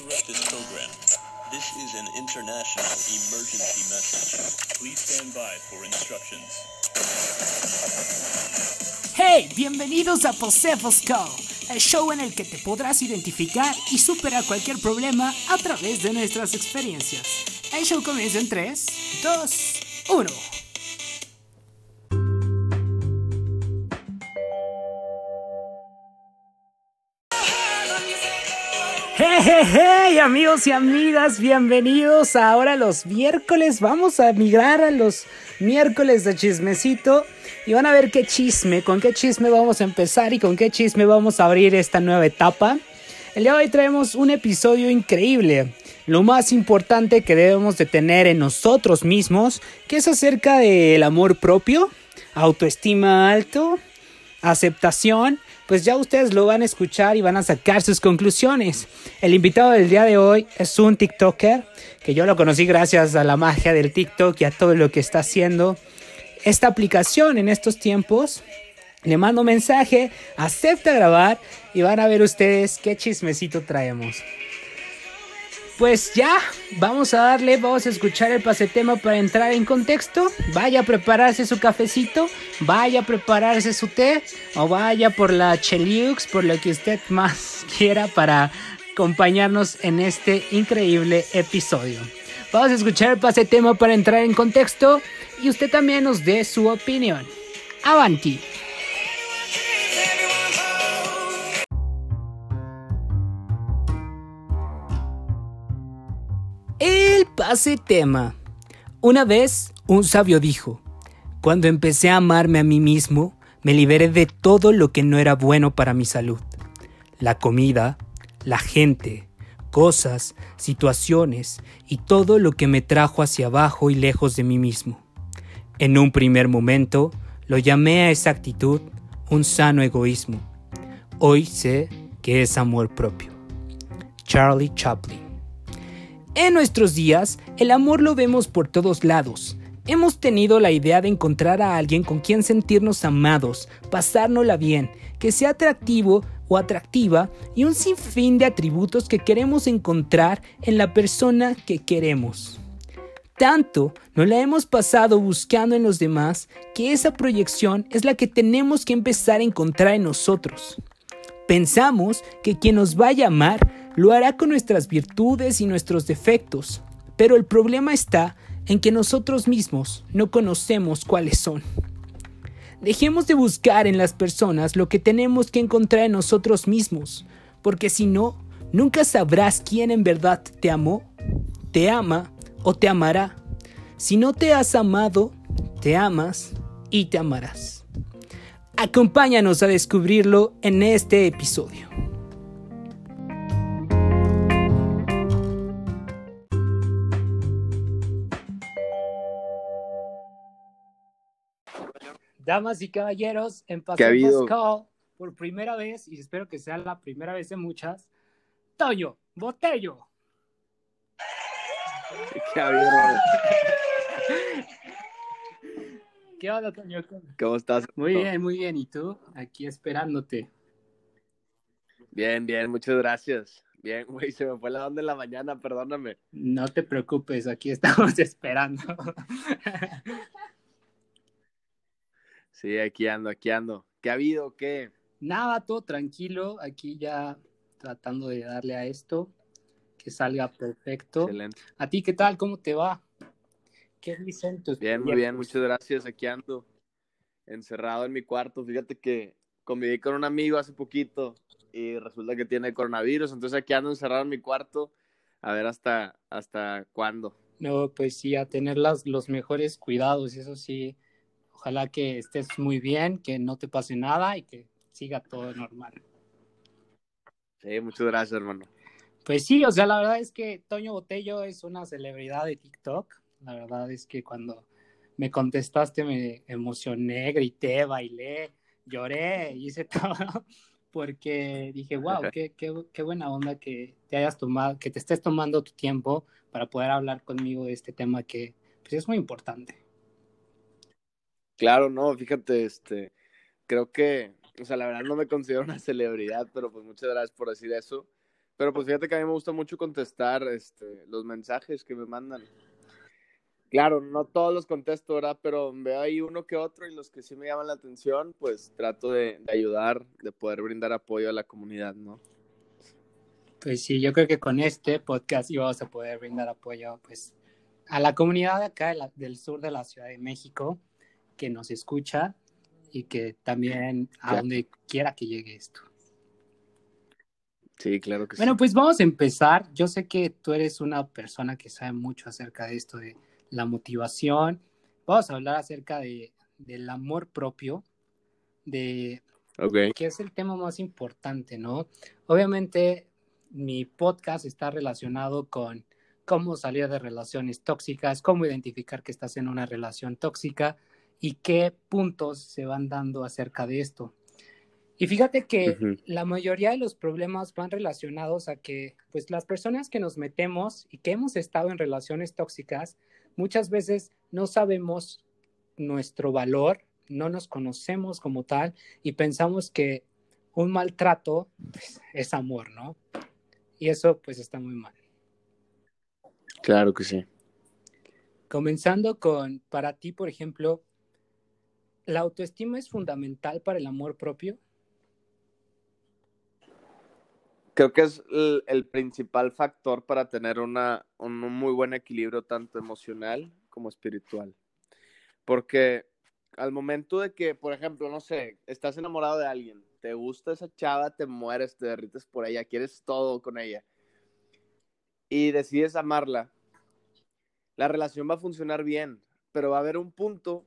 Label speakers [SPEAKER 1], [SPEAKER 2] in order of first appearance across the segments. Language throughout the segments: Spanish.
[SPEAKER 1] interrupt this program. This is an international emergency message. Please stand by for instructions.
[SPEAKER 2] Hey, bienvenidos a Posefos el show en el que te podrás identificar y superar cualquier problema a través de nuestras experiencias. El show comienza en 3, 2, 1. Hey, amigos y amigas, bienvenidos ahora los miércoles. Vamos a migrar a los miércoles de chismecito y van a ver qué chisme, con qué chisme vamos a empezar y con qué chisme vamos a abrir esta nueva etapa. El día de hoy traemos un episodio increíble, lo más importante que debemos de tener en nosotros mismos, que es acerca del amor propio, autoestima alto, aceptación pues ya ustedes lo van a escuchar y van a sacar sus conclusiones. El invitado del día de hoy es un TikToker que yo lo conocí gracias a la magia del TikTok y a todo lo que está haciendo esta aplicación en estos tiempos. Le mando mensaje, acepta grabar y van a ver ustedes qué chismecito traemos. Pues ya, vamos a darle, vamos a escuchar el pasetema para entrar en contexto. Vaya a prepararse su cafecito, vaya a prepararse su té o vaya por la cheliux, por lo que usted más quiera para acompañarnos en este increíble episodio. Vamos a escuchar el pasetema para entrar en contexto y usted también nos dé su opinión. Avanti. Tema. Una vez un sabio dijo, cuando empecé a amarme a mí mismo, me liberé de todo lo que no era bueno para mi salud. La comida, la gente, cosas, situaciones y todo lo que me trajo hacia abajo y lejos de mí mismo. En un primer momento lo llamé a esa actitud un sano egoísmo. Hoy sé que es amor propio. Charlie Chaplin en nuestros días, el amor lo vemos por todos lados. Hemos tenido la idea de encontrar a alguien con quien sentirnos amados, pasárnosla bien, que sea atractivo o atractiva y un sinfín de atributos que queremos encontrar en la persona que queremos. Tanto nos la hemos pasado buscando en los demás que esa proyección es la que tenemos que empezar a encontrar en nosotros. Pensamos que quien nos vaya a amar lo hará con nuestras virtudes y nuestros defectos, pero el problema está en que nosotros mismos no conocemos cuáles son. Dejemos de buscar en las personas lo que tenemos que encontrar en nosotros mismos, porque si no, nunca sabrás quién en verdad te amó, te ama o te amará. Si no te has amado, te amas y te amarás. Acompáñanos a descubrirlo en este episodio. Damas y caballeros, en Paseo Call, por primera vez, y espero que sea la primera vez de muchas, Toño Botello.
[SPEAKER 3] ¿Qué, ha
[SPEAKER 2] ¿Qué onda, Toño?
[SPEAKER 3] ¿Cómo estás?
[SPEAKER 2] Muy bien, muy bien. ¿Y tú? Aquí esperándote.
[SPEAKER 3] Bien, bien, muchas gracias. Bien, güey, se me fue la onda en la mañana, perdóname.
[SPEAKER 2] No te preocupes, aquí estamos esperando.
[SPEAKER 3] Sí, aquí ando, aquí ando. ¿Qué ha habido? ¿Qué?
[SPEAKER 2] Nada, todo tranquilo. Aquí ya tratando de darle a esto, que salga perfecto. Excelente. ¿A ti qué tal? ¿Cómo te va? ¿Qué dicen tus
[SPEAKER 3] Bien, muy bien, muchas gracias. Aquí ando encerrado en mi cuarto. Fíjate que conviví con un amigo hace poquito y resulta que tiene coronavirus, entonces aquí ando encerrado en mi cuarto a ver hasta, hasta cuándo.
[SPEAKER 2] No, pues sí, a tener las, los mejores cuidados, eso sí, Ojalá que estés muy bien, que no te pase nada y que siga todo normal.
[SPEAKER 3] Sí, muchas gracias, hermano.
[SPEAKER 2] Pues sí, o sea, la verdad es que Toño Botello es una celebridad de TikTok. La verdad es que cuando me contestaste me emocioné, grité, bailé, lloré, hice todo, porque dije, wow, qué, qué, qué buena onda que te hayas tomado, que te estés tomando tu tiempo para poder hablar conmigo de este tema que pues, es muy importante.
[SPEAKER 3] Claro, no, fíjate, este, creo que, o sea, la verdad no me considero una celebridad, pero pues muchas gracias por decir eso. Pero pues fíjate que a mí me gusta mucho contestar este, los mensajes que me mandan. Claro, no todos los contesto, ¿verdad? Pero veo ahí uno que otro y los que sí me llaman la atención, pues trato de, ayudar, de poder brindar apoyo a la comunidad, ¿no?
[SPEAKER 2] Pues sí, yo creo que con este podcast íbamos a poder brindar apoyo pues a la comunidad de acá de la- del sur de la Ciudad de México que nos escucha y que también a donde quiera que llegue esto.
[SPEAKER 3] Sí, claro que
[SPEAKER 2] Bueno,
[SPEAKER 3] sí.
[SPEAKER 2] pues vamos a empezar. Yo sé que tú eres una persona que sabe mucho acerca de esto de la motivación. Vamos a hablar acerca de, del amor propio, de que es el tema más importante, ¿no? Obviamente, mi podcast está relacionado con cómo salir de relaciones tóxicas, cómo identificar que estás en una relación tóxica y qué puntos se van dando acerca de esto. Y fíjate que la mayoría de los problemas van relacionados a que, pues, las personas que nos metemos y que hemos estado en relaciones tóxicas, muchas veces no sabemos nuestro valor, no nos conocemos como tal y pensamos que un maltrato pues, es amor, ¿no? Y eso pues está muy mal.
[SPEAKER 3] claro que sí.
[SPEAKER 2] Comenzando con, para ti, por ejemplo, ¿la autoestima es fundamental para el amor propio?
[SPEAKER 3] Creo que es el, principal factor para tener una, un, un muy buen equilibrio tanto emocional como espiritual. Porque al momento de que, por ejemplo, no sé, estás enamorado de alguien, te gusta esa chava, te mueres, te derrites por ella, quieres todo con ella y decides amarla, la relación va a funcionar bien, pero va a haber un punto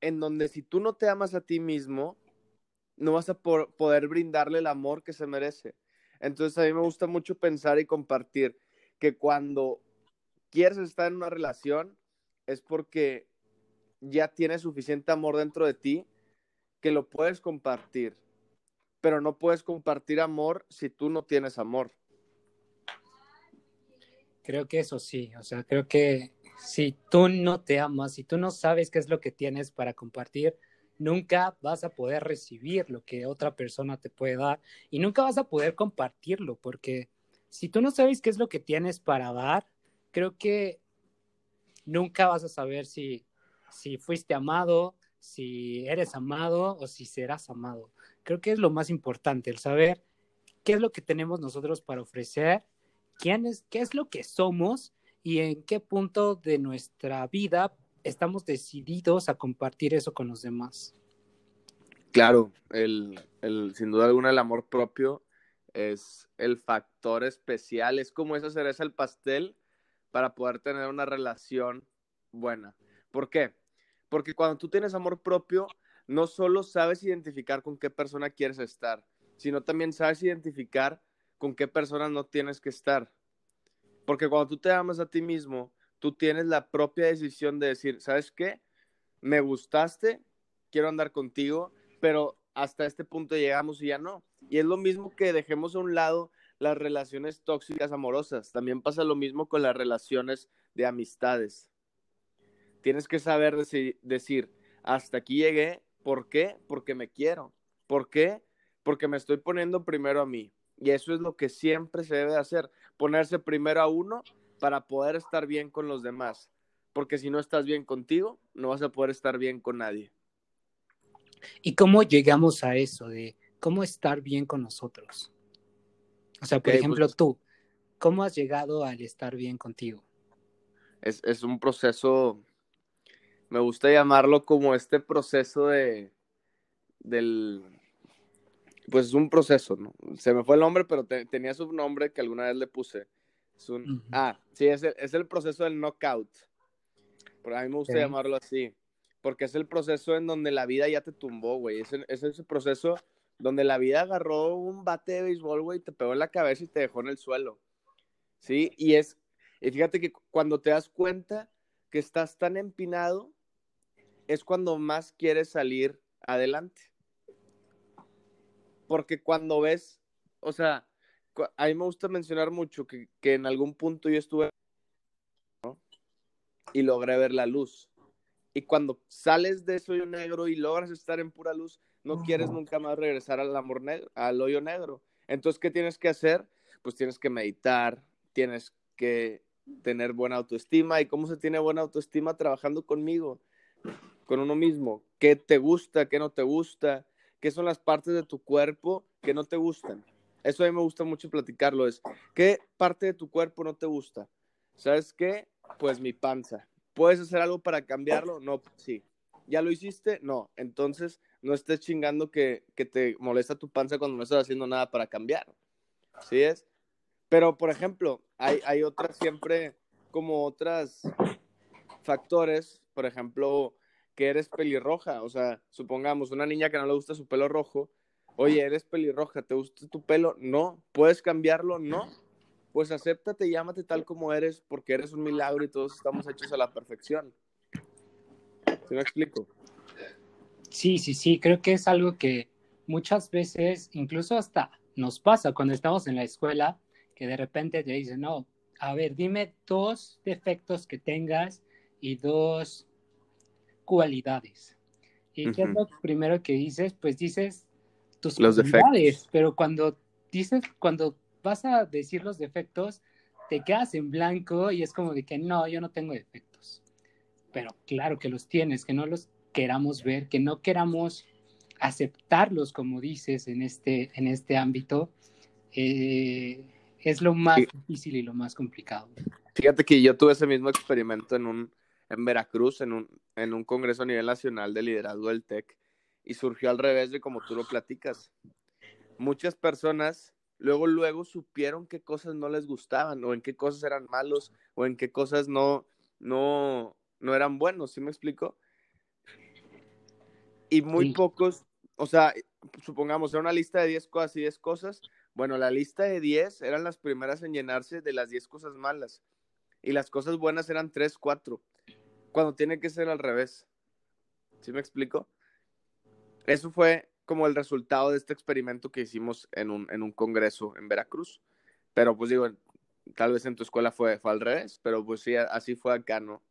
[SPEAKER 3] en donde si tú no te amas a ti mismo, no vas a poder brindarle el amor que se merece. Entonces a mí me gusta mucho pensar y compartir que cuando quieres estar en una relación es porque ya tienes suficiente amor dentro de ti que lo puedes compartir, pero no puedes compartir amor si tú no tienes amor.
[SPEAKER 2] Creo que eso sí, o sea, creo que si tú no te amas, si tú no sabes qué es lo que tienes para compartir, nunca vas a poder recibir lo que otra persona te puede dar y nunca vas a poder compartirlo, porque si tú no sabes qué es lo que tienes para dar, creo que nunca vas a saber si, si fuiste amado, si eres amado o si serás amado. Creo que es lo más importante, el saber qué es lo que tenemos nosotros para ofrecer, quién es, qué es lo que somos y en qué punto de nuestra vida estamos decididos a compartir eso con los demás.
[SPEAKER 3] Claro, el, el, sin duda alguna el amor propio es el factor especial, es como esa cereza el pastel para poder tener una relación buena. ¿Por qué? Porque cuando tú tienes amor propio, no solo sabes identificar con qué persona quieres estar, sino también sabes identificar con qué persona no tienes que estar. Porque cuando tú te amas a ti mismo, tú tienes la propia decisión de decir, ¿sabes qué? Me gustaste, quiero andar contigo, pero hasta este punto llegamos y ya no. Y es lo mismo que dejemos a un lado las relaciones tóxicas amorosas. También pasa lo mismo con las relaciones de amistades. Tienes que saber deci decir, hasta aquí llegué, ¿por qué? Porque me quiero. ¿Por qué? Porque me estoy poniendo primero a mí. Y eso es lo que siempre se debe hacer, ponerse primero a uno para poder estar bien con los demás. Porque si no estás bien contigo, no vas a poder estar bien con nadie.
[SPEAKER 2] ¿Y cómo llegamos a eso de cómo estar bien con nosotros? O sea, por
[SPEAKER 3] Ok,
[SPEAKER 2] ejemplo,
[SPEAKER 3] pues-
[SPEAKER 2] tú, ¿cómo has llegado al estar bien contigo?
[SPEAKER 3] Es, es un proceso, me gusta llamarlo como este proceso de, del, pues es un proceso, ¿no? Se me fue el nombre, pero te- tenía su nombre que alguna vez le puse. Es un,
[SPEAKER 2] Ujú.
[SPEAKER 3] Ah, sí, es el, es el proceso del knockout. Pero a mí me gusta llamarlo así, porque es el proceso en donde la vida ya te tumbó, güey. Es, es ese proceso donde la vida agarró un bate de béisbol, güey, te pegó en la cabeza y te dejó en el suelo. ¿Sí? Y es, y fíjate que cuando te das cuenta que estás tan empinado, es cuando más quieres salir adelante. Porque cuando ves, o sea, a mí me gusta mencionar mucho que, que en algún punto yo estuve ¿no? y logré ver la luz. Y cuando sales de ese hoyo negro y logras estar en pura luz, no quieres nunca más regresar al amor negro, al hoyo negro. Entonces, ¿qué tienes que hacer? Pues tienes que meditar, tienes que tener buena autoestima. ¿Y cómo se tiene buena autoestima? Trabajando conmigo, con uno mismo. ¿Qué te gusta? ¿Qué no te gusta? ¿Qué son las partes de tu cuerpo que no te gustan? Eso a mí me gusta mucho platicarlo. Es, ¿qué parte de tu cuerpo no te gusta? ¿Sabes qué? Pues mi panza. ¿Puedes hacer algo para cambiarlo? No, sí. ¿Ya lo hiciste? No. Entonces, no estés chingando que, que te molesta tu panza cuando no estás haciendo nada para cambiar. ¿Sí es? Pero, por ejemplo, hay, hay otras siempre, como otras factores, por ejemplo, que eres pelirroja, o sea, supongamos una niña que no le gusta su pelo rojo, oye, eres pelirroja, ¿te gusta tu pelo? No, ¿puedes cambiarlo? No, pues acéptate, llámate tal como eres, porque eres un milagro y todos estamos hechos a la perfección. ¿Sí me explico?
[SPEAKER 2] Sí, sí, sí, creo que es algo que muchas veces, incluso hasta nos pasa cuando estamos en la escuela, que de repente te dicen, no, a ver, dime dos defectos que tengas y dos cualidades. ¿Y qué es lo primero que dices? Pues dices tus
[SPEAKER 3] los
[SPEAKER 2] cualidades, pero cuando dices, cuando vas a decir los defectos, te quedas en blanco y es como de que no, yo no tengo defectos. Pero claro que los tienes, que no los queramos ver, que no queramos aceptarlos, como dices, en este, en este ámbito. Eh, es lo más difícil y lo más complicado.
[SPEAKER 3] Fíjate que yo tuve ese mismo experimento en un en Veracruz, en un, en un congreso a nivel nacional de liderazgo del TEC, y surgió al revés de como tú lo platicas. Muchas personas luego, luego supieron qué cosas no les gustaban, o en qué cosas eran malos, o en qué cosas no, no, no eran buenos, ¿sí me explico? Y muy pocos, o sea, supongamos, era una lista de 10 cosas y 10 cosas, bueno, la lista de 10 eran las primeras en llenarse de las 10 cosas malas. Y las cosas buenas eran 3, 4. Cuando tiene que ser al revés. ¿Sí me explico? Eso fue como el resultado de este experimento que hicimos en un, en un congreso en Veracruz. Pero pues digo, tal vez en tu escuela fue, al revés, pero pues sí, así fue acá, ¿no?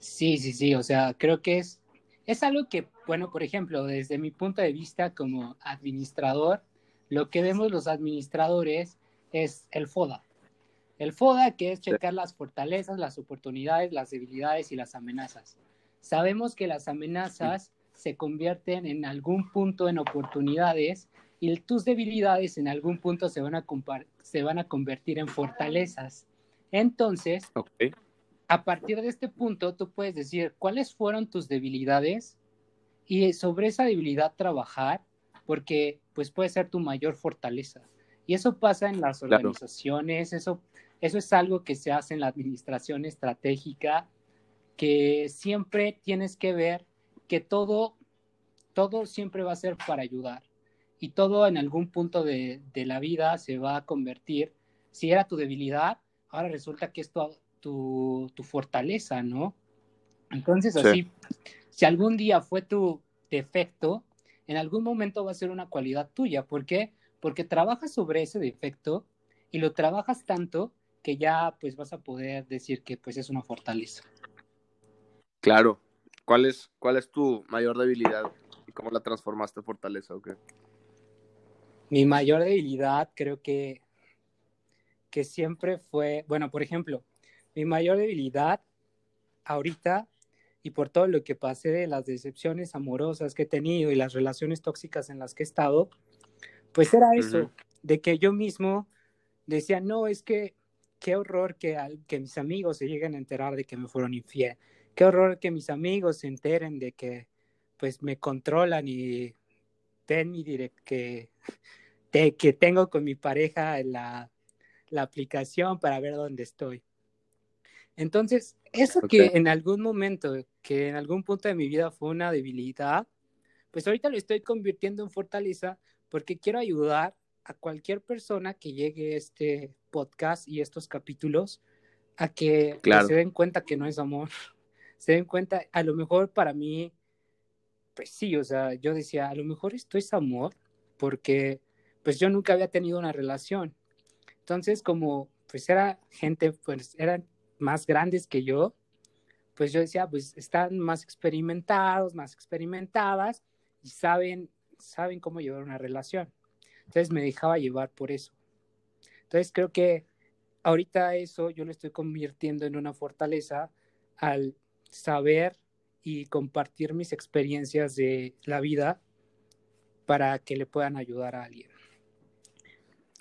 [SPEAKER 2] Sí, sí, sí, o sea, creo que es, es algo que, bueno, por ejemplo, desde mi punto de vista como administrador, lo que vemos los administradores es el FODA. El FODA, que es checar las fortalezas, las oportunidades, las debilidades y las amenazas. Sabemos que las amenazas se convierten en algún punto en oportunidades y tus debilidades en algún punto se van a, se van a convertir en fortalezas. Entonces, a partir de este punto, tú puedes decir cuáles fueron tus debilidades y sobre esa debilidad trabajar porque pues puede ser tu mayor fortaleza. Y eso pasa en las organizaciones, eso, eso es algo que se hace en la administración estratégica, que siempre tienes que ver que todo, todo siempre va a ser para ayudar y todo en algún punto de, la vida se va a convertir, si era tu debilidad, ahora resulta que es tu, tu, fortaleza, ¿no? Entonces, así, si algún día fue tu defecto, en algún momento va a ser una cualidad tuya. ¿Por qué? Porque trabajas sobre ese defecto y lo trabajas tanto que ya pues vas a poder decir que pues es una fortaleza.
[SPEAKER 3] Claro. ¿Cuál es, cuál es tu mayor debilidad y cómo la transformaste en fortaleza? Okay?
[SPEAKER 2] Mi mayor debilidad creo que, que siempre fue, bueno, por ejemplo, mi mayor debilidad ahorita y por todo lo que pasé de las decepciones amorosas que he tenido y las relaciones tóxicas en las que he estado, pues era eso, de que yo mismo decía, no, es que qué horror que, que mis amigos se lleguen a enterar de que me fueron infiel, qué horror que mis amigos se enteren de que pues me controlan y ven mi direct que, que tengo con mi pareja la, la aplicación para ver dónde estoy. Entonces, eso que en algún momento, que en algún punto de mi vida fue una debilidad, pues ahorita lo estoy convirtiendo en fortaleza porque quiero ayudar a cualquier persona que llegue a este podcast y estos capítulos a que pues, se den cuenta que no es amor. Se den cuenta, a lo mejor para mí, pues sí, o sea, yo decía, a lo mejor esto es amor porque pues yo nunca había tenido una relación. Entonces, como pues era gente, pues eran más grandes que yo, pues yo decía, pues están más experimentados, más experimentadas y saben, saben cómo llevar una relación. Entonces me dejaba llevar por eso. Entonces creo que ahorita eso yo lo estoy convirtiendo en una fortaleza al saber y compartir mis experiencias de la vida para que le puedan ayudar a alguien.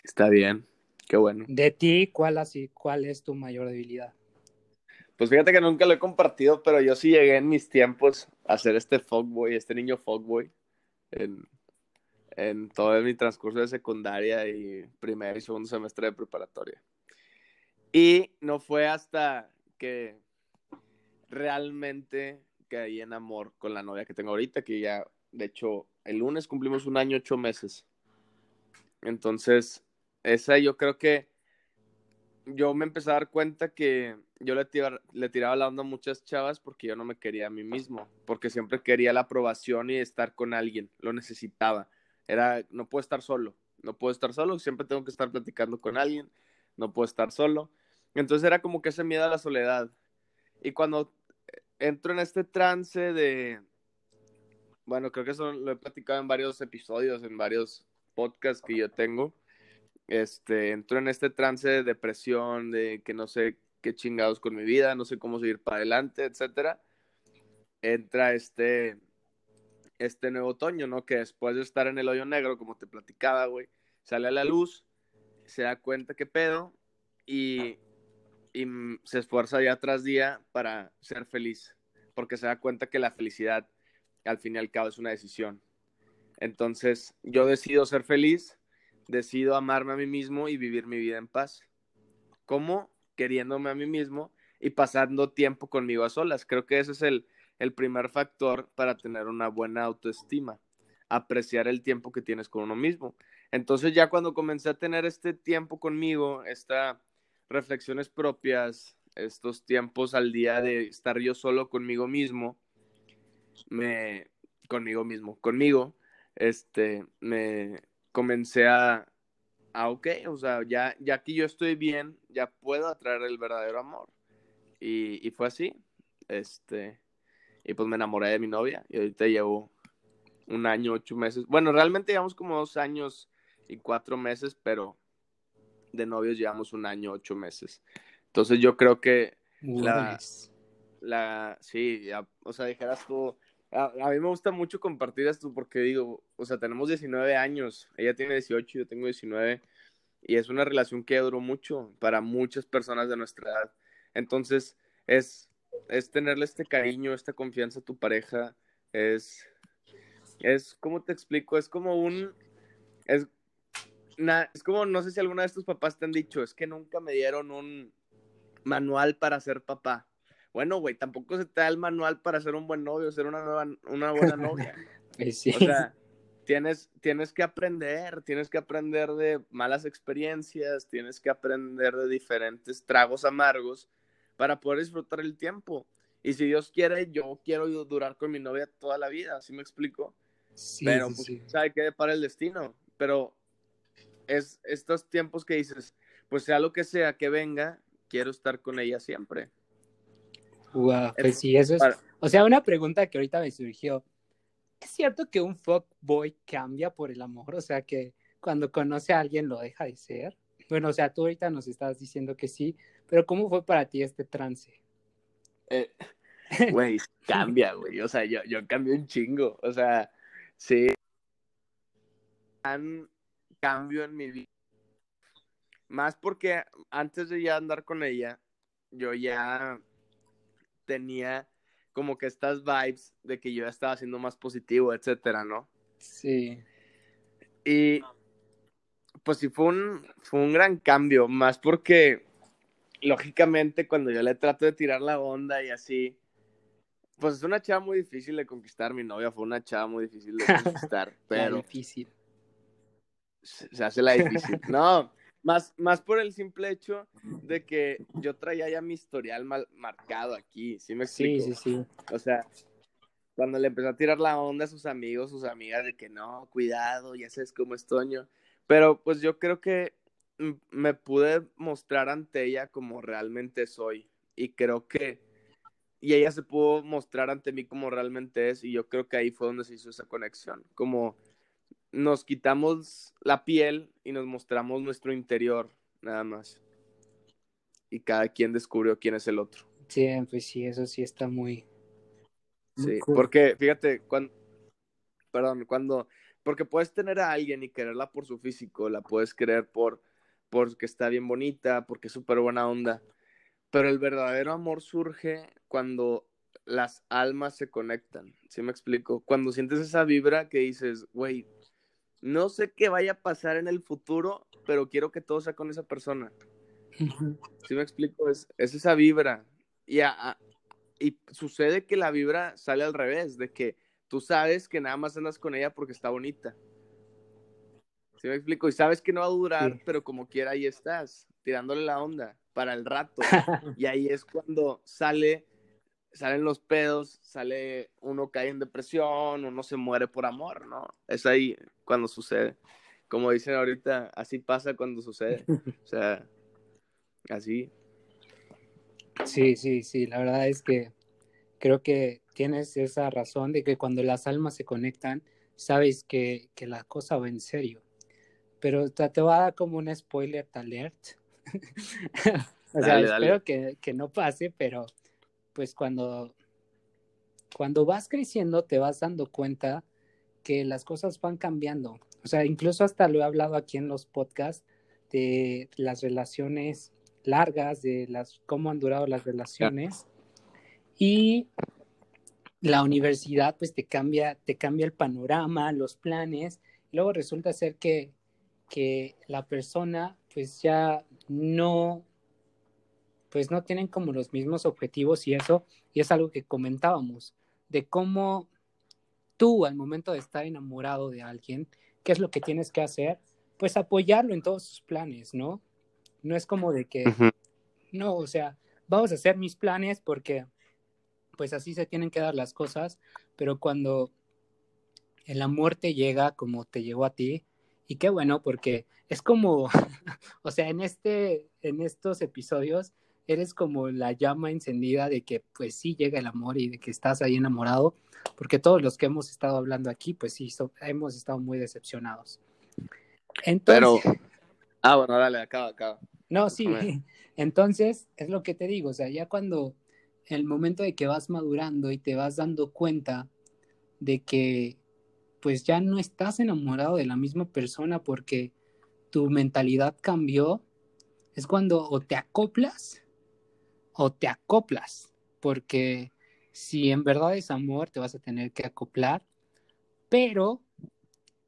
[SPEAKER 3] Está bien, qué bueno.
[SPEAKER 2] De ti, ¿cuál, así, cuál es tu mayor debilidad?
[SPEAKER 3] Pues fíjate que nunca lo he compartido, pero yo sí llegué en mis tiempos a ser este fogboy, este niño fogboy, en, en todo mi transcurso de secundaria y primer y segundo semestre de preparatoria. Y no fue hasta que realmente caí en amor con la novia que tengo ahorita, que ya, de hecho, el lunes cumplimos un año, ocho meses. Entonces, esa yo creo que yo me empecé a dar cuenta que yo le, le tiraba la onda a muchas chavas porque yo no me quería a mí mismo, porque siempre quería la aprobación y estar con alguien, lo necesitaba. Era, no puedo estar solo, no puedo estar solo, siempre tengo que estar platicando con alguien, no puedo estar solo. Entonces era como que ese miedo a la soledad. Y cuando entro en este trance de, bueno, creo que eso lo he platicado en varios episodios, en varios podcasts que yo tengo, este, entro en este trance de depresión, de que no sé qué chingados con mi vida, no sé cómo seguir para adelante, etcétera. Entra este, este nuevo otoño, ¿no? Que después de estar en el hoyo negro, como te platicaba, güey, sale a la luz, se da cuenta que pedo y y se esfuerza día tras día para ser feliz, porque se da cuenta que la felicidad al fin y al cabo es una decisión. Entonces, yo decido ser feliz, decido amarme a mí mismo y vivir mi vida en paz. ¿Cómo? Queriéndome a mí mismo y pasando tiempo conmigo a solas. Creo que ese es el, el primer factor para tener una buena autoestima, apreciar el tiempo que tienes con uno mismo. Entonces ya cuando comencé a tener este tiempo conmigo, esta reflexiones propias, estos tiempos al día de estar yo solo conmigo mismo, me, conmigo mismo, conmigo, este, me comencé a, a ok, o sea, ya, ya que yo estoy bien, ya puedo atraer el verdadero amor. Y, y fue así, este, y pues me enamoré de mi novia y ahorita llevo un año, ocho meses. Bueno, realmente llevamos como dos años y cuatro meses, pero de novios llevamos un año, ocho meses. Entonces yo creo que la, la, sí, o sea, dijeras tú, a, mí me gusta mucho compartir esto porque digo, o sea, tenemos 19 años, ella tiene 18, yo tengo 19, y es una relación que duró mucho para muchas personas de nuestra edad. Entonces, es, es tenerle este cariño, esta confianza a tu pareja, es, es, ¿cómo te explico? Es como un, es, es como, no sé si alguna de tus papás te han dicho, es que nunca me dieron un manual para ser papá. Bueno, güey, tampoco se te da el manual para ser un buen novio, ser una, nueva, una buena novia. O sea, tienes, tienes que aprender, tienes que aprender de malas experiencias, tienes que aprender de diferentes tragos amargos para poder disfrutar el tiempo. Y si Dios quiere, yo quiero durar con mi novia toda la vida, ¿así me explico? Sí, Pero, pues, ¿sabe qué para el destino? Pero es estos tiempos que dices, pues sea lo que sea que venga, quiero estar con ella siempre.
[SPEAKER 2] Wow, pues sí, eso es. O sea, una pregunta que ahorita me surgió. ¿Es cierto que un fuckboy cambia por el amor? O sea, que cuando conoce a alguien lo deja de ser. Bueno, o sea, tú ahorita nos estás diciendo que sí, pero ¿cómo fue para ti este trance?
[SPEAKER 3] Eh, güey, cambia, güey. O sea, yo, yo cambio un chingo. O sea, sí. Han cambio en mi vida. Más porque antes de ya andar con ella, yo ya tenía como que estas vibes de que yo ya estaba siendo más positivo, etcétera, ¿no?
[SPEAKER 2] Sí.
[SPEAKER 3] Y pues sí fue un, fue un gran cambio, más porque lógicamente cuando yo le trato de tirar la onda y así, pues es una chava muy difícil de conquistar, mi novia fue una chava muy difícil de conquistar, pero...
[SPEAKER 2] difícil
[SPEAKER 3] se hace la difícil. No, más, más por el simple hecho de que yo traía ya mi historial mal marcado aquí, ¿sí me explico?
[SPEAKER 2] Sí, sí, sí.
[SPEAKER 3] O sea, cuando le empezó a tirar la onda a sus amigos, sus amigas, de que no, cuidado, ya sabes cómo es Toño. Pero pues yo creo que me pude mostrar ante ella como realmente soy. Y creo que, y ella se pudo mostrar ante mí como realmente es. Y yo creo que ahí fue donde se hizo esa conexión. Como nos quitamos la piel y nos mostramos nuestro interior, nada más. Y cada quien descubrió quién es el otro.
[SPEAKER 2] Sí, pues sí, eso sí está muy...
[SPEAKER 3] Sí,
[SPEAKER 2] cool.
[SPEAKER 3] porque fíjate, cuando, perdón, cuando, porque puedes tener a alguien y quererla por su físico, la puedes querer por, porque está bien bonita, porque es súper buena onda, pero el verdadero amor surge cuando las almas se conectan, ¿sí me explico? Cuando sientes esa vibra que dices, güey, no sé qué vaya a pasar en el futuro, pero quiero que todo sea con esa persona. ¿Sí me explico? Es, es esa vibra. Y, a- a- y sucede que la vibra sale al revés, de que tú sabes que nada más andas con ella porque está bonita. ¿Sí me explico? Y sabes que no va a durar,
[SPEAKER 2] Sí.
[SPEAKER 3] pero como quiera ahí estás, tirándole la onda para el rato. y ahí es cuando sale, salen los pedos, sale, uno cae en depresión, uno se muere por amor, ¿no? Es ahí cuando sucede. Como dicen ahorita, así pasa cuando sucede. O sea, así.
[SPEAKER 2] Sí, sí, sí, la verdad es que creo que tienes esa razón de que cuando las almas se conectan, sabes que, que la cosa va en serio. Pero te, voy a dar como un spoiler alert. o sea,
[SPEAKER 3] dale.
[SPEAKER 2] espero que, que no pase, pero pues cuando, cuando vas creciendo te vas dando cuenta que las cosas van cambiando. O sea, incluso hasta lo he hablado aquí en los podcasts de las relaciones largas, de las cómo han durado las relaciones. Y la universidad pues te cambia, te cambia el panorama, los planes. Luego resulta ser que, que la persona pues ya no pues no tienen como los mismos objetivos y eso, y es algo que comentábamos, de cómo tú al momento de estar enamorado de alguien, ¿qué es lo que tienes que hacer? Pues apoyarlo en todos sus planes, ¿no? No es como de que, no, o sea, vamos a hacer mis planes porque pues así se tienen que dar las cosas, pero cuando el amor te llega como te llegó a ti, y qué bueno, porque es como, o sea, en este, en estos episodios, eres como la llama encendida de que pues sí llega el amor y de que estás ahí enamorado, porque todos los que hemos estado hablando aquí, pues sí, so- hemos estado muy decepcionados. Entonces,
[SPEAKER 3] Pero, ah, bueno, dale, acaba, acaba.
[SPEAKER 2] no, sí. Entonces, es lo que te digo, o sea, ya cuando el momento de que vas madurando y te vas dando cuenta de que pues ya no estás enamorado de la misma persona porque tu mentalidad cambió, es cuando o te acoplas o te acoplas, porque si en verdad es amor, te vas a tener que acoplar, pero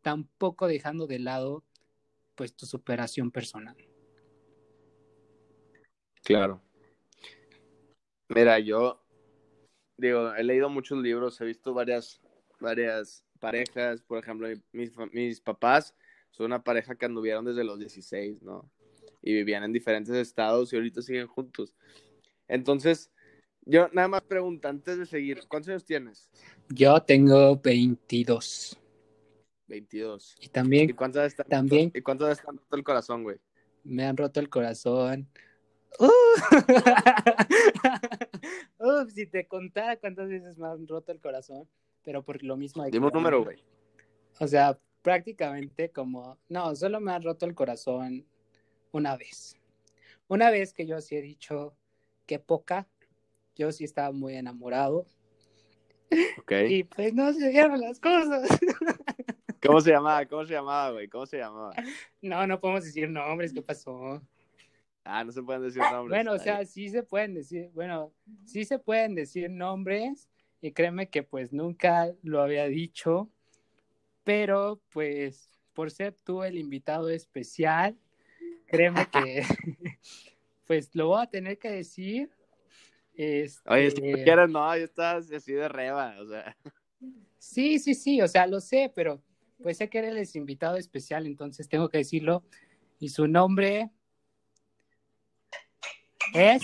[SPEAKER 2] tampoco dejando de lado pues tu superación personal.
[SPEAKER 3] Claro. Mira, yo digo, he leído muchos libros, he visto varias, varias parejas, por ejemplo, mi- mis, mis papás son una pareja que anduvieron desde los 16, ¿no? Y vivían en diferentes estados y ahorita siguen juntos. Entonces, yo nada más pregunto, antes de seguir, ¿cuántos años tienes?
[SPEAKER 2] Yo tengo 22.
[SPEAKER 3] 22.
[SPEAKER 2] Y
[SPEAKER 3] ¿Y
[SPEAKER 2] también
[SPEAKER 3] cuántas veces
[SPEAKER 2] También.
[SPEAKER 3] ¿Y cuántas veces te han roto el corazón, güey?
[SPEAKER 2] me han roto el corazón. ¡Uh! Uf, si te contara cuántas veces me han roto el corazón, pero por lo mismo. que-
[SPEAKER 3] Dime un número, güey.
[SPEAKER 2] O sea, prácticamente como, no, solo me han roto el corazón una vez. Una vez que yo sí he dicho, qué poca, yo sí estaba muy enamorado
[SPEAKER 3] Ok.
[SPEAKER 2] y pues no se dieron las cosas.
[SPEAKER 3] ¿Cómo se llamaba? ¿Cómo se llamaba, güey? ¿Cómo se llamaba?
[SPEAKER 2] No, no podemos decir nombres, ¿qué pasó?
[SPEAKER 3] Ah, no se pueden decir nombres.
[SPEAKER 2] Bueno, o sea, sí se pueden decir, bueno, sí se pueden decir nombres y créeme que pues nunca lo había dicho, pero pues por ser tú el invitado especial, créeme que pues lo voy a tener que decir. Este,
[SPEAKER 3] Oye, si no quieres, no, ya estás así de reba, o sea.
[SPEAKER 2] Sí, sí, sí, o sea, lo sé, pero pues sé que eres el invitado especial, entonces tengo que decirlo. Y su nombre es...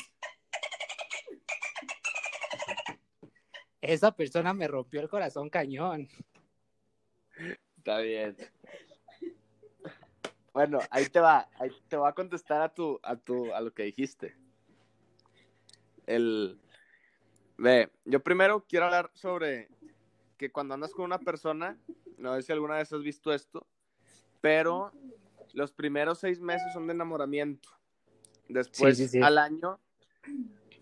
[SPEAKER 2] Esa persona me rompió el corazón cañón.
[SPEAKER 3] Está bien. Bueno, ahí te va, ahí te voy a contestar a tu, a tu, a lo que dijiste. El, ve, yo primero quiero hablar sobre que cuando andas con una persona, no sé si alguna vez has visto esto, pero los primeros seis meses son de enamoramiento. Después,
[SPEAKER 2] Sí, sí, sí.
[SPEAKER 3] al año,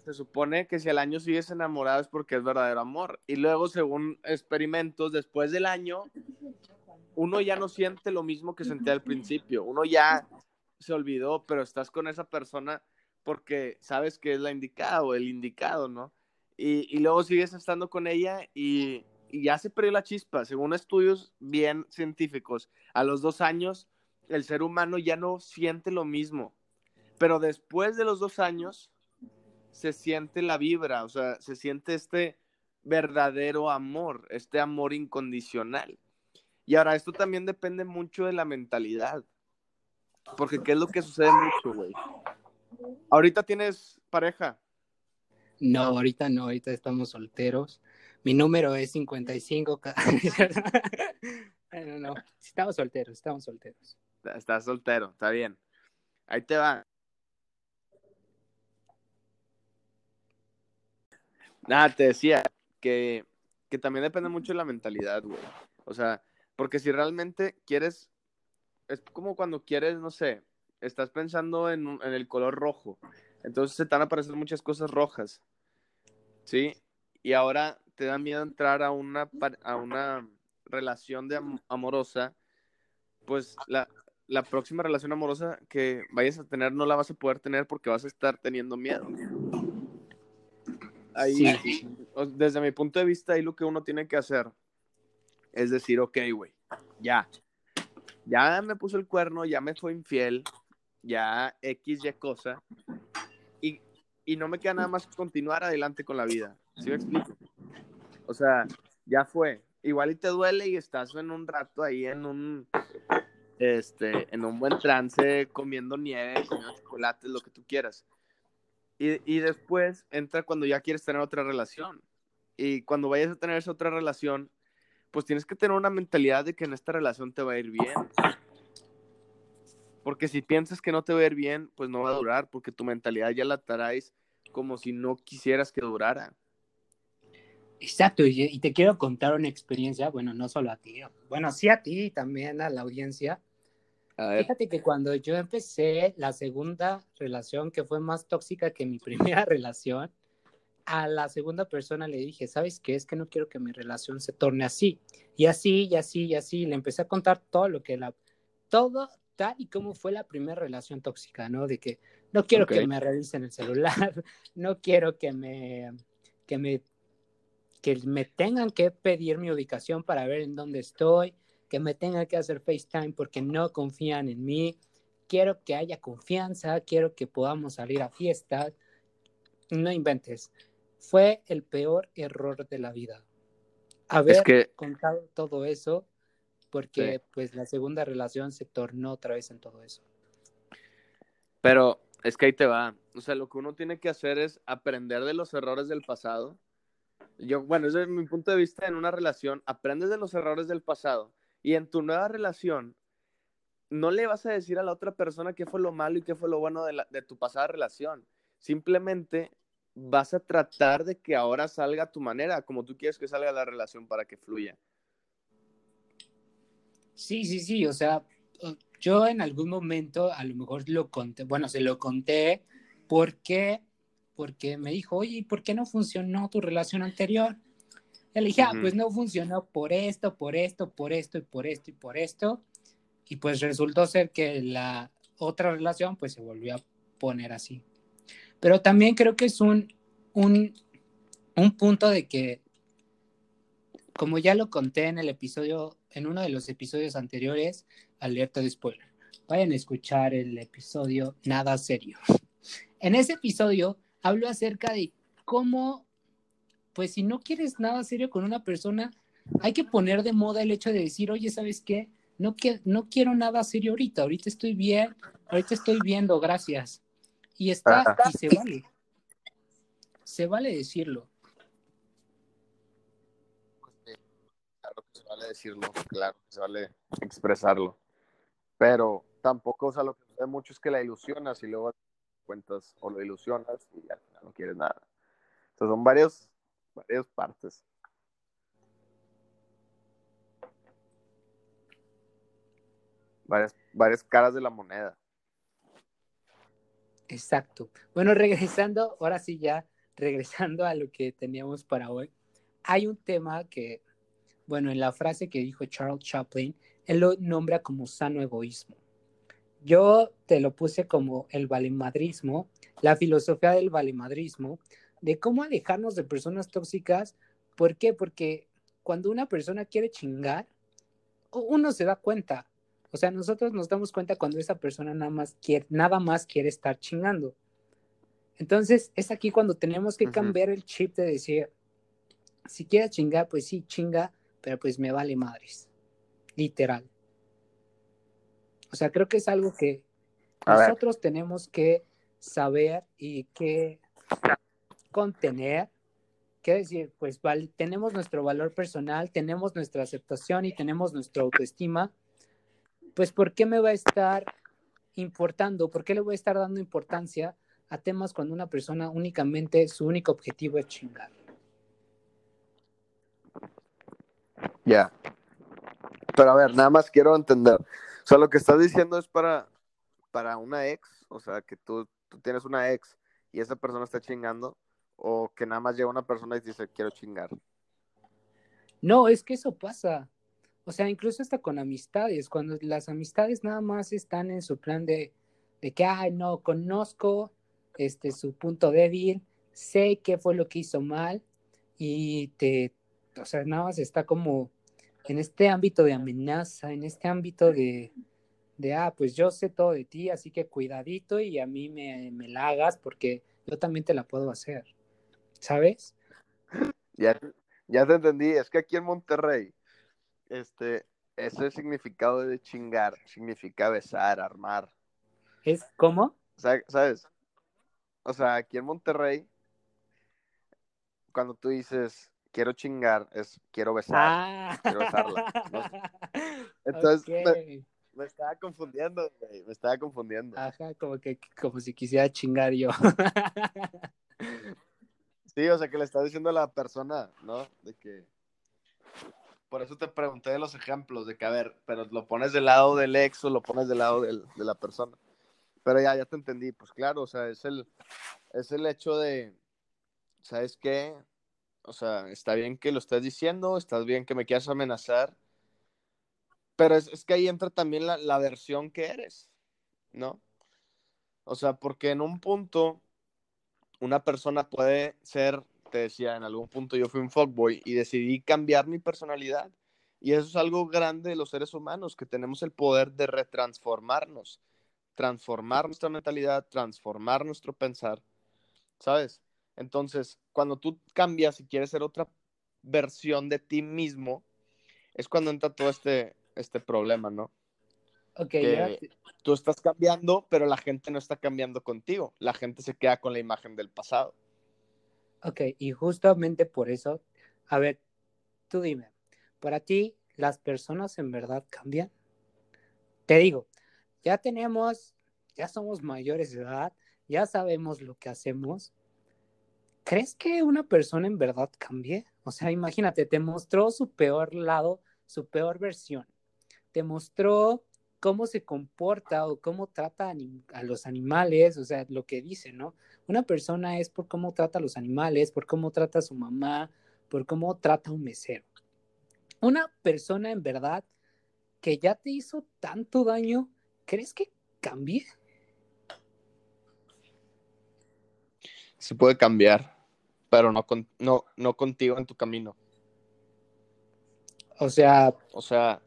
[SPEAKER 3] se supone que si al año sigues enamorado es porque es verdadero amor. Y luego, según experimentos, después del año, uno ya no siente lo mismo que sentía al principio. Uno ya se olvidó, pero estás con esa persona porque sabes que es la indicada o el indicado, ¿no? Y, y luego sigues estando con ella y, y ya se perdió la chispa. Según estudios bien científicos, a los dos años el ser humano ya no siente lo mismo. Pero después de los dos años se siente la vibra, o sea, se siente este verdadero amor, este amor incondicional. Y ahora, esto también depende mucho de la mentalidad. Porque ¿qué es lo que sucede mucho, güey? Ahorita tienes pareja.
[SPEAKER 2] No, ahorita no, ahorita estamos solteros. Mi número es 55. ca- no, no, estamos solteros, estamos solteros.
[SPEAKER 3] Estás soltero, está bien. Ahí te va. Nada, te decía que, que también depende mucho de la mentalidad, güey. O sea, porque si realmente quieres, es como cuando quieres, no sé, estás pensando en, en el color rojo, entonces se te van a aparecer muchas cosas rojas, ¿sí? Y ahora te da miedo entrar a una, a una relación de am- amorosa, pues la, la próxima relación amorosa que vayas a tener no la vas a poder tener porque vas a estar teniendo miedo. Ahí,
[SPEAKER 2] Sí.
[SPEAKER 3] o- desde mi punto de vista, ahí lo que uno tiene que hacer es decir, ok, güey, ya, ya me puso el cuerno, ya me fue infiel, ya X, Y cosa, y, y no me queda nada más que continuar adelante con la vida. ¿Sí me explico? O sea, ya fue. Igual y te duele y estás en un rato ahí en un, este, en un buen trance, comiendo nieve, comiendo chocolates, lo que tú quieras. Y, y después entra cuando ya quieres tener otra relación. Y cuando vayas a tener esa otra relación, pues tienes que tener una mentalidad de que en esta relación te va a ir bien. Porque si piensas que no te va a ir bien, pues no va a durar, porque tu mentalidad ya la traes como si no quisieras que durara.
[SPEAKER 2] Exacto, y, te quiero contar una experiencia, bueno, no solo a ti, bueno, sí a ti y también a la audiencia.
[SPEAKER 3] A ver,
[SPEAKER 2] Fíjate que cuando yo empecé la segunda relación, que fue más tóxica que mi primera relación, a la segunda persona le dije, ¿sabes qué? Es que no quiero que mi relación se torne así. Y así, y así, y así. Le empecé a contar todo lo que la... Todo tal y como fue la primera relación tóxica, ¿no? De que no quiero
[SPEAKER 3] Ok.
[SPEAKER 2] que me revisen el celular, no quiero que me... que me que me tengan que pedir mi ubicación para ver en dónde estoy, que me tengan que hacer FaceTime porque no confían en mí. Quiero que haya confianza, quiero que podamos salir a fiestas. No inventes. Fue el peor error de la vida. Haber
[SPEAKER 3] es que,
[SPEAKER 2] contado todo eso porque
[SPEAKER 3] Sí.
[SPEAKER 2] pues la segunda relación se tornó otra vez en todo eso.
[SPEAKER 3] pero es que ahí te va. O sea, lo que uno tiene que hacer es aprender de los errores del pasado. Yo, bueno, desde mi punto de vista, en una relación, aprendes de los errores del pasado y en tu nueva relación, no le vas a decir a la otra persona qué fue lo malo y qué fue lo bueno de, tu pasada relación. Simplemente vas a tratar de que ahora salga a tu manera, como tú quieres que salga la relación para que fluya.
[SPEAKER 2] Sí, sí, sí, o sea, yo en algún momento a lo mejor lo conté, bueno, se lo conté porque, porque me dijo, oye, ¿y ¿por qué no funcionó tu relación anterior? Le dije, ah, pues no funcionó por esto, por esto, por esto y por esto y por esto. Y pues resultó ser que la otra relación pues se volvió a poner así. Pero también creo que es un, un, un punto de que, como ya lo conté en el episodio, en uno de los episodios anteriores, alerta de spoiler. Vayan a escuchar el episodio Nada Serio. En ese episodio hablo acerca de cómo, pues si no quieres nada serio con una persona, hay que poner de moda el hecho de decir, oye, ¿sabes qué? No, que, no quiero nada serio ahorita, ahorita estoy bien, ahorita estoy viendo, gracias. Y está,
[SPEAKER 3] Ajá.
[SPEAKER 2] y se vale. Se vale decirlo.
[SPEAKER 3] Claro que se vale decirlo, claro que se vale expresarlo. Pero tampoco, o sea, lo que sucede mucho es que la ilusionas y luego cuentas o lo ilusionas y al final no quieres nada. Entonces son varios, varias partes. varias, varias caras de la moneda.
[SPEAKER 2] Exacto. Bueno, regresando, ahora sí ya, regresando a lo que teníamos para hoy, hay un tema que, bueno, en la frase que dijo Charles Chaplin, él lo nombra como sano egoísmo. Yo te lo puse como el valemadrismo, la filosofía del valemadrismo, de cómo alejarnos de personas tóxicas. ¿Por qué? Porque cuando una persona quiere chingar, uno se da cuenta. O sea, nosotros nos damos cuenta cuando esa persona nada más quiere, nada más quiere estar chingando. Entonces, es aquí cuando tenemos que cambiar el chip de decir, si quiere chingar, pues sí, chinga, pero pues me vale madres. Literal. O sea, creo que es algo que nosotros tenemos que saber y que contener. Quiere decir, pues tenemos nuestro valor personal, tenemos nuestra aceptación y tenemos nuestra autoestima. Pues, ¿por qué me va a estar importando? ¿Por qué le voy a estar dando importancia a temas cuando una persona únicamente su único objetivo es chingar?
[SPEAKER 3] Ya. Pero a ver, nada más quiero entender. O sea, lo que estás diciendo es para, para una ex, o sea, que tú, tú tienes una ex y esa persona está chingando, o que nada más llega una persona y dice, quiero chingar.
[SPEAKER 2] No, es que eso pasa. O sea, incluso hasta con amistades, cuando las amistades nada más están en su plan de, de que, ay, no, conozco este, su punto débil, sé qué fue lo que hizo mal y te, o sea, nada más está como en este ámbito de amenaza, en este ámbito de, de, ah, pues yo sé todo de ti, así que cuidadito y a mí me, me la hagas porque yo también te la puedo hacer, ¿sabes?
[SPEAKER 3] Ya, ya te entendí, es que aquí en Monterrey, este, ese significado de chingar significa besar, armar.
[SPEAKER 2] ¿Es cómo?
[SPEAKER 3] ¿Sabes? O sea, aquí en Monterrey, cuando tú dices, quiero chingar, es quiero besar, ah. quiero besarla. Entonces, me, estaba confundiendo, me estaba confundiendo.
[SPEAKER 2] Ajá, como que como si quisiera chingar yo.
[SPEAKER 3] sí, o sea, que le estás diciendo a la persona, ¿no? De que por eso te pregunté de los ejemplos, de que, a ver, pero lo pones del lado del ex o lo pones del lado de la persona. Pero ya, ya te entendí, pues claro, o sea, es el, es el hecho de, ¿sabes qué? O sea, está bien que lo estés diciendo, está bien que me quieras amenazar, pero es, que ahí entra también la, la, versión que eres, ¿no? O sea, porque en un punto una persona puede ser, te decía, en algún punto yo fui un fuckboy y decidí cambiar mi personalidad. Y eso es algo grande de los seres humanos, que tenemos el poder de retransformarnos, transformar nuestra mentalidad, transformar nuestro pensar, ¿sabes? Entonces, cuando tú cambias y quieres ser otra versión de ti mismo, es cuando entra todo este, este problema, ¿no?
[SPEAKER 2] Ok,
[SPEAKER 3] que tú estás cambiando, pero la gente no está cambiando contigo. La gente se queda con la imagen del pasado.
[SPEAKER 2] Ok, y justamente por eso, a ver, tú dime, ¿para ti las personas en verdad cambian? Te digo, ya tenemos, ya somos mayores de edad, ya sabemos lo que hacemos, ¿crees que una persona en verdad cambie? O sea, imagínate, te mostró su peor lado, su peor versión. Te mostró cómo se comporta o cómo trata a los animales, o sea, lo que dice, ¿no? Una persona es por cómo trata a los animales, por cómo trata a su mamá, por cómo trata a un mesero. Una persona en verdad que ya te hizo tanto daño, ¿crees que cambie?
[SPEAKER 3] Se puede cambiar pero no, no, no contigo en tu camino.
[SPEAKER 2] O sea.
[SPEAKER 3] O sea,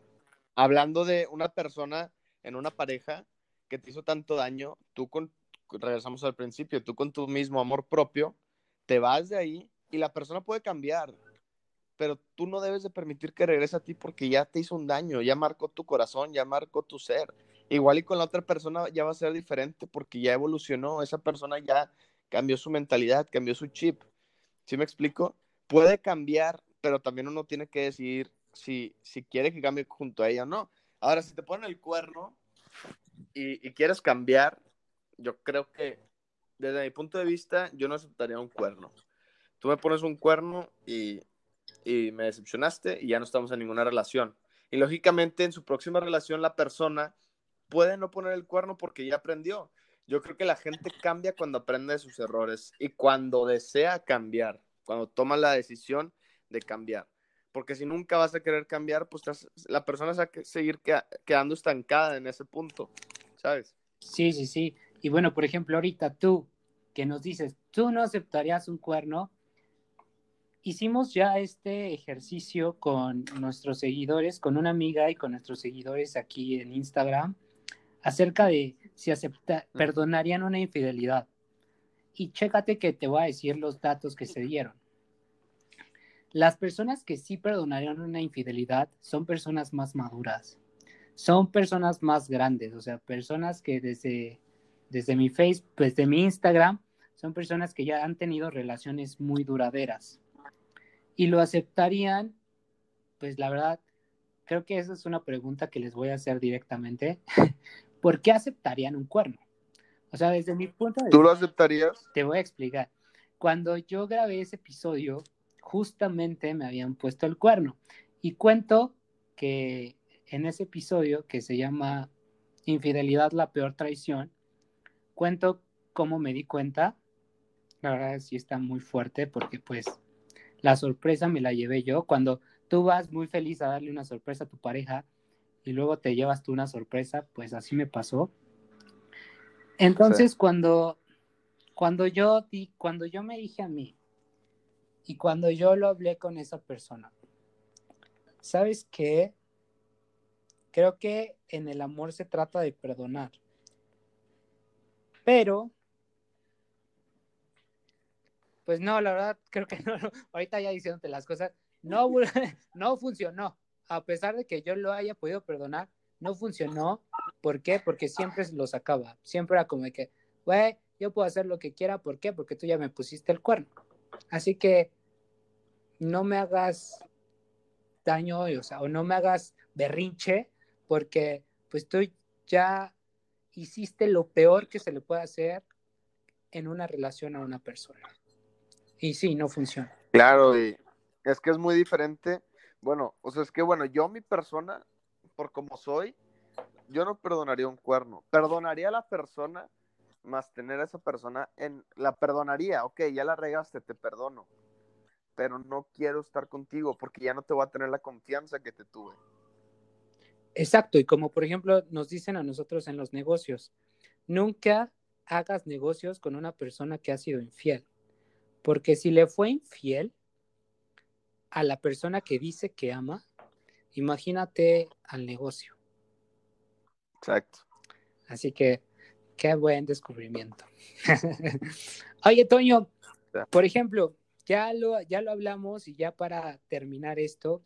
[SPEAKER 3] hablando de una persona en una pareja que te hizo tanto daño, tú con, regresamos al principio, tú con tu mismo amor propio, te vas de ahí y la persona puede cambiar, pero tú no debes de permitir que regrese a ti porque ya te hizo un daño, ya marcó tu corazón, ya marcó tu ser. Igual y con la otra persona ya va a ser diferente porque ya evolucionó, esa persona ya cambió su mentalidad, cambió su chip. ¿Sí me explico? Puede cambiar, pero también uno tiene que decidir si, si quiere que cambie junto a ella o no. Ahora, si te ponen el cuerno y, quieres cambiar, yo creo que desde mi punto de vista, yo no aceptaría un cuerno. Tú me pones un cuerno y, y me decepcionaste y ya no estamos en ninguna relación. Y lógicamente en su próxima relación la persona puede no poner el cuerno porque ya aprendió. Yo creo que la gente cambia cuando aprende de sus errores y cuando desea cambiar, cuando toma la decisión de cambiar. Porque si nunca vas a querer cambiar, pues la persona se va a seguir quedando estancada en ese punto, ¿sabes?
[SPEAKER 2] Sí, sí, sí. Y bueno, por ejemplo, ahorita tú, que nos dices, tú no aceptarías un cuerno, hicimos ya este ejercicio con nuestros seguidores, con una amiga y con nuestros seguidores aquí en Instagram, acerca de si acepta, perdonarían una infidelidad. Y chécate que te voy a decir los datos que se dieron. Las personas que sí perdonarían una infidelidad son personas más maduras, son personas más grandes, o sea, personas que desde, desde mi Facebook, desde mi Instagram, son personas que ya han tenido relaciones muy duraderas y lo aceptarían, pues la verdad, creo que esa es una pregunta que les voy a hacer directamente. ¿Por qué aceptarían un cuerno? O sea, desde mi punto de
[SPEAKER 3] vista... ¿Tú lo aceptarías?
[SPEAKER 2] Te voy a explicar. Cuando yo grabé ese episodio, justamente me habían puesto el cuerno. Y cuento que en ese episodio que se llama Infidelidad, la peor traición, cuento cómo me di cuenta. La verdad sí está muy fuerte porque pues la sorpresa me la llevé yo. Cuando tú vas muy feliz a darle una sorpresa a tu pareja y luego te llevas tú una sorpresa, pues así me pasó. Entonces, cuando, cuando, yo di, cuando yo me dije a mí y cuando yo lo hablé con esa persona, ¿sabes qué? Creo que en el amor se trata de perdonar. Pero pues no, la verdad, creo que no, ahorita ya diciéndote las cosas, no, no funcionó. A pesar de que yo lo haya podido perdonar, no funcionó. ¿Por qué? Porque siempre lo sacaba. Siempre era como que, güey, yo puedo hacer lo que quiera. ¿Por qué? Porque tú ya me pusiste el cuerno. Así que no me hagas daño, o sea, o no me hagas berrinche, porque pues tú ya hiciste lo peor que se le puede hacer en una relación a una persona. Y sí, no funciona.
[SPEAKER 3] Claro, y es que es muy diferente. Bueno, o sea, es que bueno, yo mi persona, por como soy, yo no perdonaría un cuerno. Perdonaría a la persona, más tener a esa persona en la perdonaría, ok, ya la regaste, te perdono. Pero no quiero estar contigo porque ya no te voy a tener la confianza que te tuve.
[SPEAKER 2] Exacto, y como por ejemplo nos dicen a nosotros en los negocios, nunca hagas negocios con una persona que ha sido infiel. Porque si le fue infiel a la persona que dice que ama, imagínate al negocio.
[SPEAKER 3] Exacto.
[SPEAKER 2] Así que qué buen descubrimiento. Oye, Toño, por ejemplo, ya lo, ya lo hablamos y ya para terminar esto,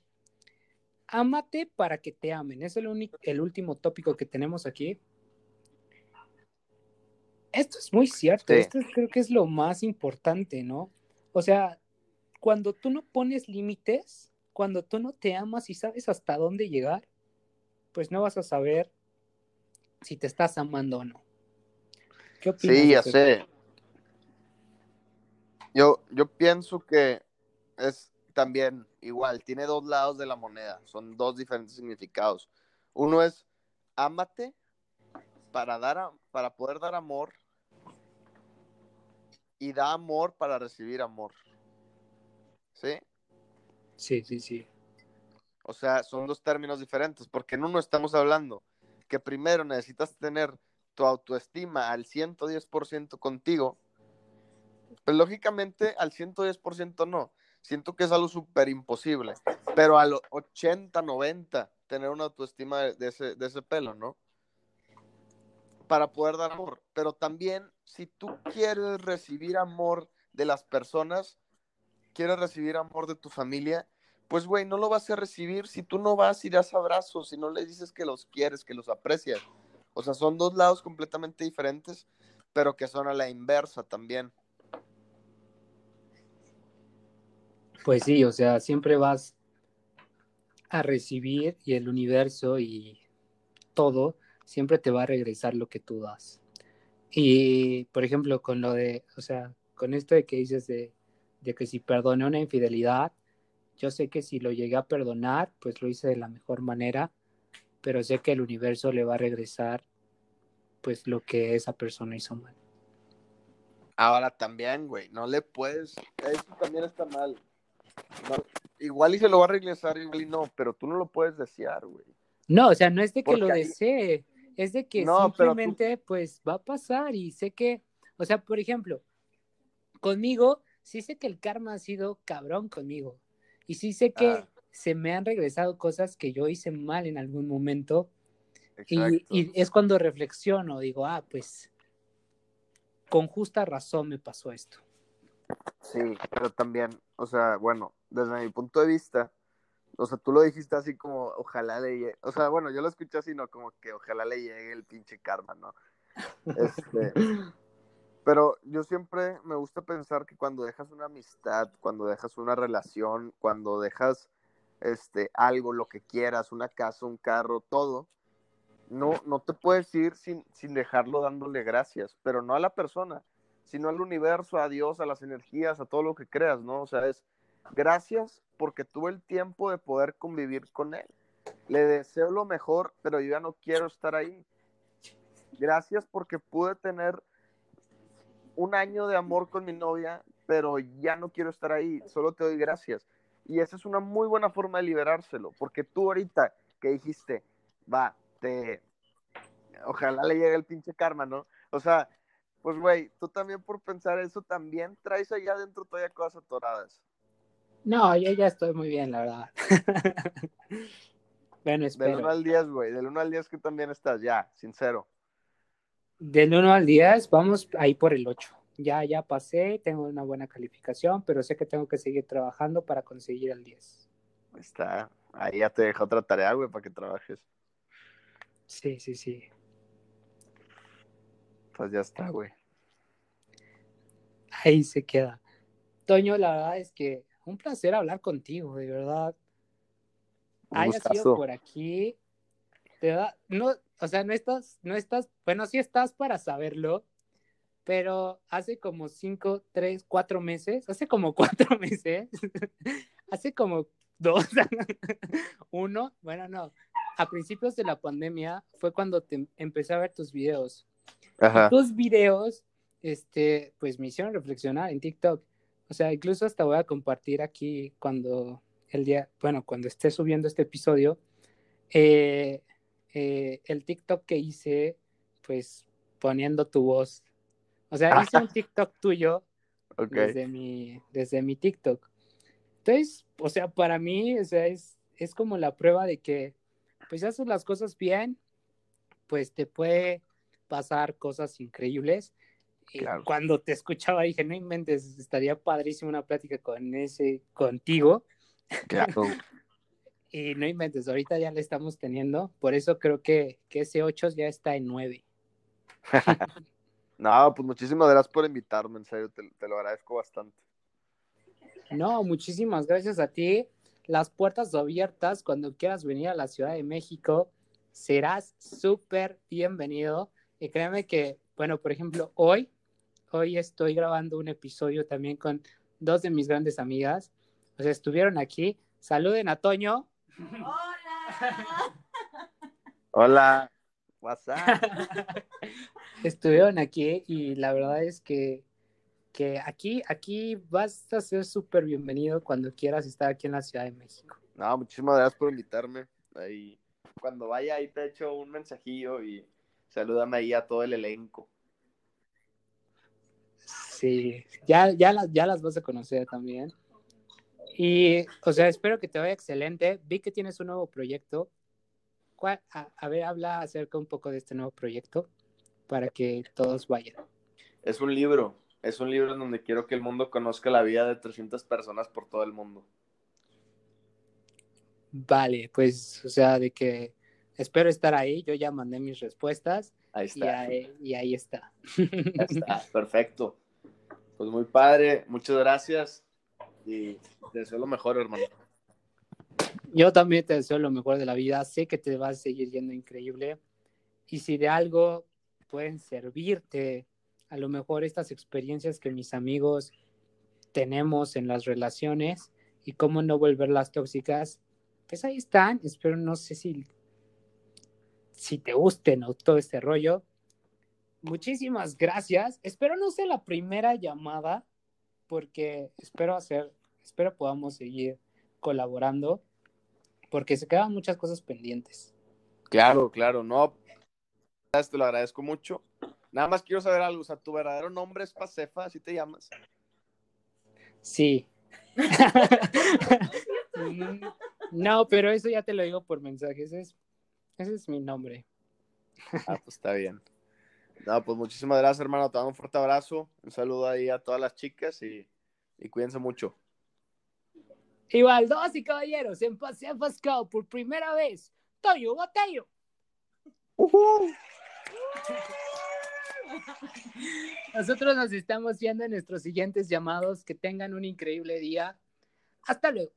[SPEAKER 2] ámate para que te amen. Es el, único, el último tópico que tenemos aquí. Esto es muy cierto, esto creo que es lo más importante, ¿no? O sea, cuando tú no pones límites, cuando tú no te amas y sabes hasta dónde llegar, pues no vas a saber si te estás amando o no.
[SPEAKER 3] ¿Qué opinas? Sí, ya sé. Yo, yo pienso que es también igual, tiene dos lados de la moneda, son dos diferentes significados. Uno es ámate para dar para poder dar amor y da amor para recibir amor. ¿Sí?
[SPEAKER 2] Sí, sí, sí.
[SPEAKER 3] O sea, son dos términos diferentes, porque en uno estamos hablando que primero necesitas tener tu autoestima al 110% contigo, pues lógicamente al 110% no. Siento que es algo súper imposible, pero al 80, 90 tener una autoestima de ese, de ese pelo, ¿no? para poder dar amor. Pero también, si tú quieres recibir amor de las personas, quieres recibir amor de tu familia, pues, güey, no lo vas a recibir si tú no vas y das abrazos, si no les dices que los quieres, que los aprecias. O sea, son dos lados completamente diferentes, pero que son a la inversa también.
[SPEAKER 2] Pues sí, o sea, siempre vas a recibir y el universo y todo siempre te va a regresar lo que tú das. Y, por ejemplo, con lo de, o sea, con esto de que dices de, que si perdoné una infidelidad, yo sé que si lo llegué a perdonar, pues lo hice de la mejor manera, pero sé que el universo le va a regresar pues lo que esa persona hizo mal.
[SPEAKER 3] Ahora también, güey, no le puedes, eso también está mal. No, igual y se lo va a regresar, igual y no, pero tú no lo puedes desear, güey.
[SPEAKER 2] No, o sea, no es de que
[SPEAKER 3] Porque
[SPEAKER 2] lo
[SPEAKER 3] ahí-
[SPEAKER 2] desee, es de que
[SPEAKER 3] No, pero tú-
[SPEAKER 2] simplemente pues va a pasar y sé que, o sea, por ejemplo, conmigo, sí sé que el karma ha sido cabrón conmigo y sí sé que
[SPEAKER 3] Ah.
[SPEAKER 2] se me han regresado cosas que yo hice mal en algún momento y, y es cuando reflexiono, digo, ah, pues con justa razón me pasó esto.
[SPEAKER 3] Sí, pero también, o sea, bueno, desde mi punto de vista, o sea, tú lo dijiste así como, ojalá le llegue, o sea, bueno, yo lo escuché así, no, como que ojalá le llegue el pinche karma, ¿no? Este, pero yo siempre me gusta pensar que cuando dejas una amistad, cuando dejas una relación, cuando dejas, este, algo, lo que quieras, una casa, un carro, todo, no, no te puedes ir sin, sin dejarlo dándole gracias, pero no a la persona, sino al universo, a Dios, a las energías, a todo lo que creas, ¿no? O sea, es gracias porque tuve el tiempo de poder convivir con Él. Le deseo lo mejor, pero ya no quiero estar ahí. Gracias porque pude tener un año de amor con mi novia, pero ya no quiero estar ahí, solo te doy gracias. Y esa es una muy buena forma de liberárselo, porque tú ahorita que dijiste, va, te... Ojalá le llegue el pinche karma, ¿no? O sea, pues güey, tú también por pensar eso también traes allá adentro todavía cosas atoradas.
[SPEAKER 2] No, yo ya estoy muy bien, la verdad. bueno,
[SPEAKER 3] Del 1
[SPEAKER 2] espero.
[SPEAKER 3] al 10, güey, del 1 al 10 que también estás, ya, sincero.
[SPEAKER 2] Del 1 al 10, vamos ahí por el 8. Ya, ya pasé, tengo una buena calificación, pero sé que tengo que seguir trabajando para conseguir el 10.
[SPEAKER 3] Ahí Está, ahí ya te deja otra tarea, güey, para que trabajes.
[SPEAKER 2] Sí, sí, sí.
[SPEAKER 3] Pues ya está, güey.
[SPEAKER 2] Ahí se queda. Toño, la verdad es que un placer hablar contigo, de verdad.
[SPEAKER 3] Un
[SPEAKER 2] Haya
[SPEAKER 3] gustazo.
[SPEAKER 2] sido por aquí. De verdad, no, o sea, no estás, no estás, bueno, sí estás para saberlo, pero hace como cinco, tres, cuatro meses, hace como cuatro meses, hace como dos, uno, bueno, no, a principios de la pandemia fue cuando te empecé a ver tus videos.
[SPEAKER 3] Ajá.
[SPEAKER 2] Tus videos, este, pues me hicieron reflexionar en TikTok. O sea, incluso hasta voy a compartir aquí cuando el día, bueno, cuando esté subiendo este episodio, eh, eh, el TikTok que hice, pues poniendo tu voz. O sea, hice un TikTok tuyo
[SPEAKER 3] Ok.
[SPEAKER 2] desde mi, desde mi TikTok. Entonces, o sea, para mí, o sea, es, es como la prueba de que, pues, haces las cosas bien, pues te puede pasar cosas increíbles. Y
[SPEAKER 3] Claro.
[SPEAKER 2] cuando te escuchaba dije, no inventes, estaría padrísimo una plática con ese, contigo.
[SPEAKER 3] Claro.
[SPEAKER 2] Y no inventes, ahorita ya la estamos teniendo. Por eso creo que, que ese 8 ya está en 9.
[SPEAKER 3] No, pues muchísimas gracias por invitarme, en serio, te, te lo agradezco bastante.
[SPEAKER 2] No, muchísimas gracias a ti. Las puertas abiertas cuando quieras venir a la Ciudad de México. Serás súper bienvenido. Y créeme que, bueno, por ejemplo, hoy, hoy estoy grabando un episodio también con dos de mis grandes amigas. O sea, estuvieron aquí. Saluden a Toño.
[SPEAKER 4] Hola.
[SPEAKER 3] Hola, WhatsApp.
[SPEAKER 2] estuvieron aquí y la verdad es que, que aquí, aquí vas a ser súper bienvenido cuando quieras estar aquí en la Ciudad de México.
[SPEAKER 3] No, muchísimas gracias por invitarme. Ahí, cuando vaya ahí te echo un mensajillo y salúdame ahí a todo el elenco.
[SPEAKER 2] Sí, ya, ya, las, ya las vas a conocer también. Y, o sea, espero que te vaya excelente. Vi que tienes un nuevo proyecto. ¿Cuál- A, a ver, habla acerca un poco de este nuevo proyecto para que todos vayan.
[SPEAKER 3] Es un libro, es un libro en donde quiero que el mundo conozca la vida de 300 personas por todo el mundo.
[SPEAKER 2] Vale, pues, o sea, de que espero estar ahí. Yo ya mandé mis respuestas
[SPEAKER 3] Ahí
[SPEAKER 2] y
[SPEAKER 3] está.
[SPEAKER 2] ahí, y ahí está.
[SPEAKER 3] Ya está, perfecto. Pues muy padre, muchas gracias y te deseo lo mejor, hermano.
[SPEAKER 2] Yo también te deseo lo mejor de la vida. Sé que te vas a seguir yendo increíble. Y si de algo pueden servirte, a lo mejor estas experiencias que mis amigos tenemos en las relaciones y cómo no volverlas tóxicas, pues ahí están. Espero, no sé si, si te gusten o todo este rollo, muchísimas gracias. Espero no sea la primera llamada, porque espero hacer, espero podamos seguir colaborando, porque se quedan muchas cosas pendientes.
[SPEAKER 3] Claro, claro, no. Te lo agradezco mucho. Nada más quiero saber algo, o sea, tu verdadero nombre es Pacefa, así te llamas.
[SPEAKER 2] Sí. no, pero eso ya te lo digo por mensaje, ese es, ese es mi nombre.
[SPEAKER 3] Ah, pues está bien. No, pues muchísimas gracias, hermano. Te damos un fuerte abrazo. Un saludo ahí a todas las chicas y, y cuídense mucho.
[SPEAKER 2] Igual, dos y caballeros, en Paseo Pascal por primera vez, Toyo Botello. Nosotros nos estamos viendo en nuestros siguientes llamados. Que tengan un increíble día. Hasta luego.